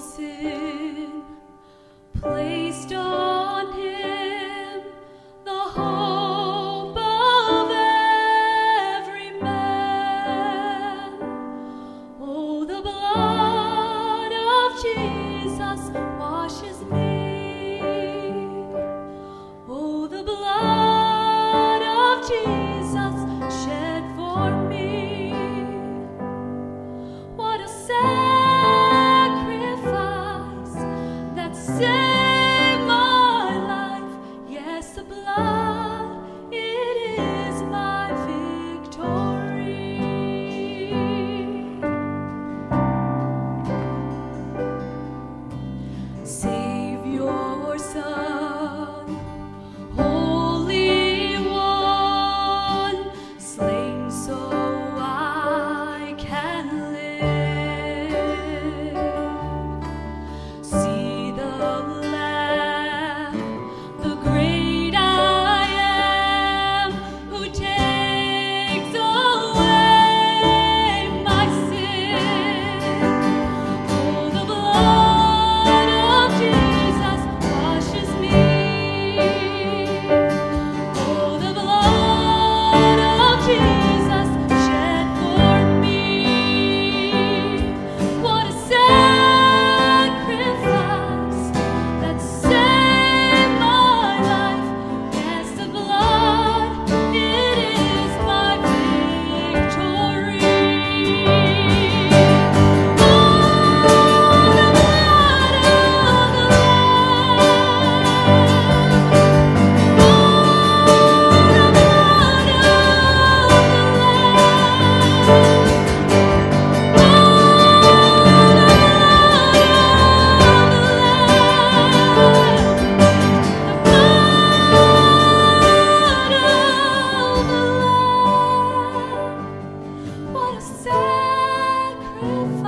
sin placed on Oh.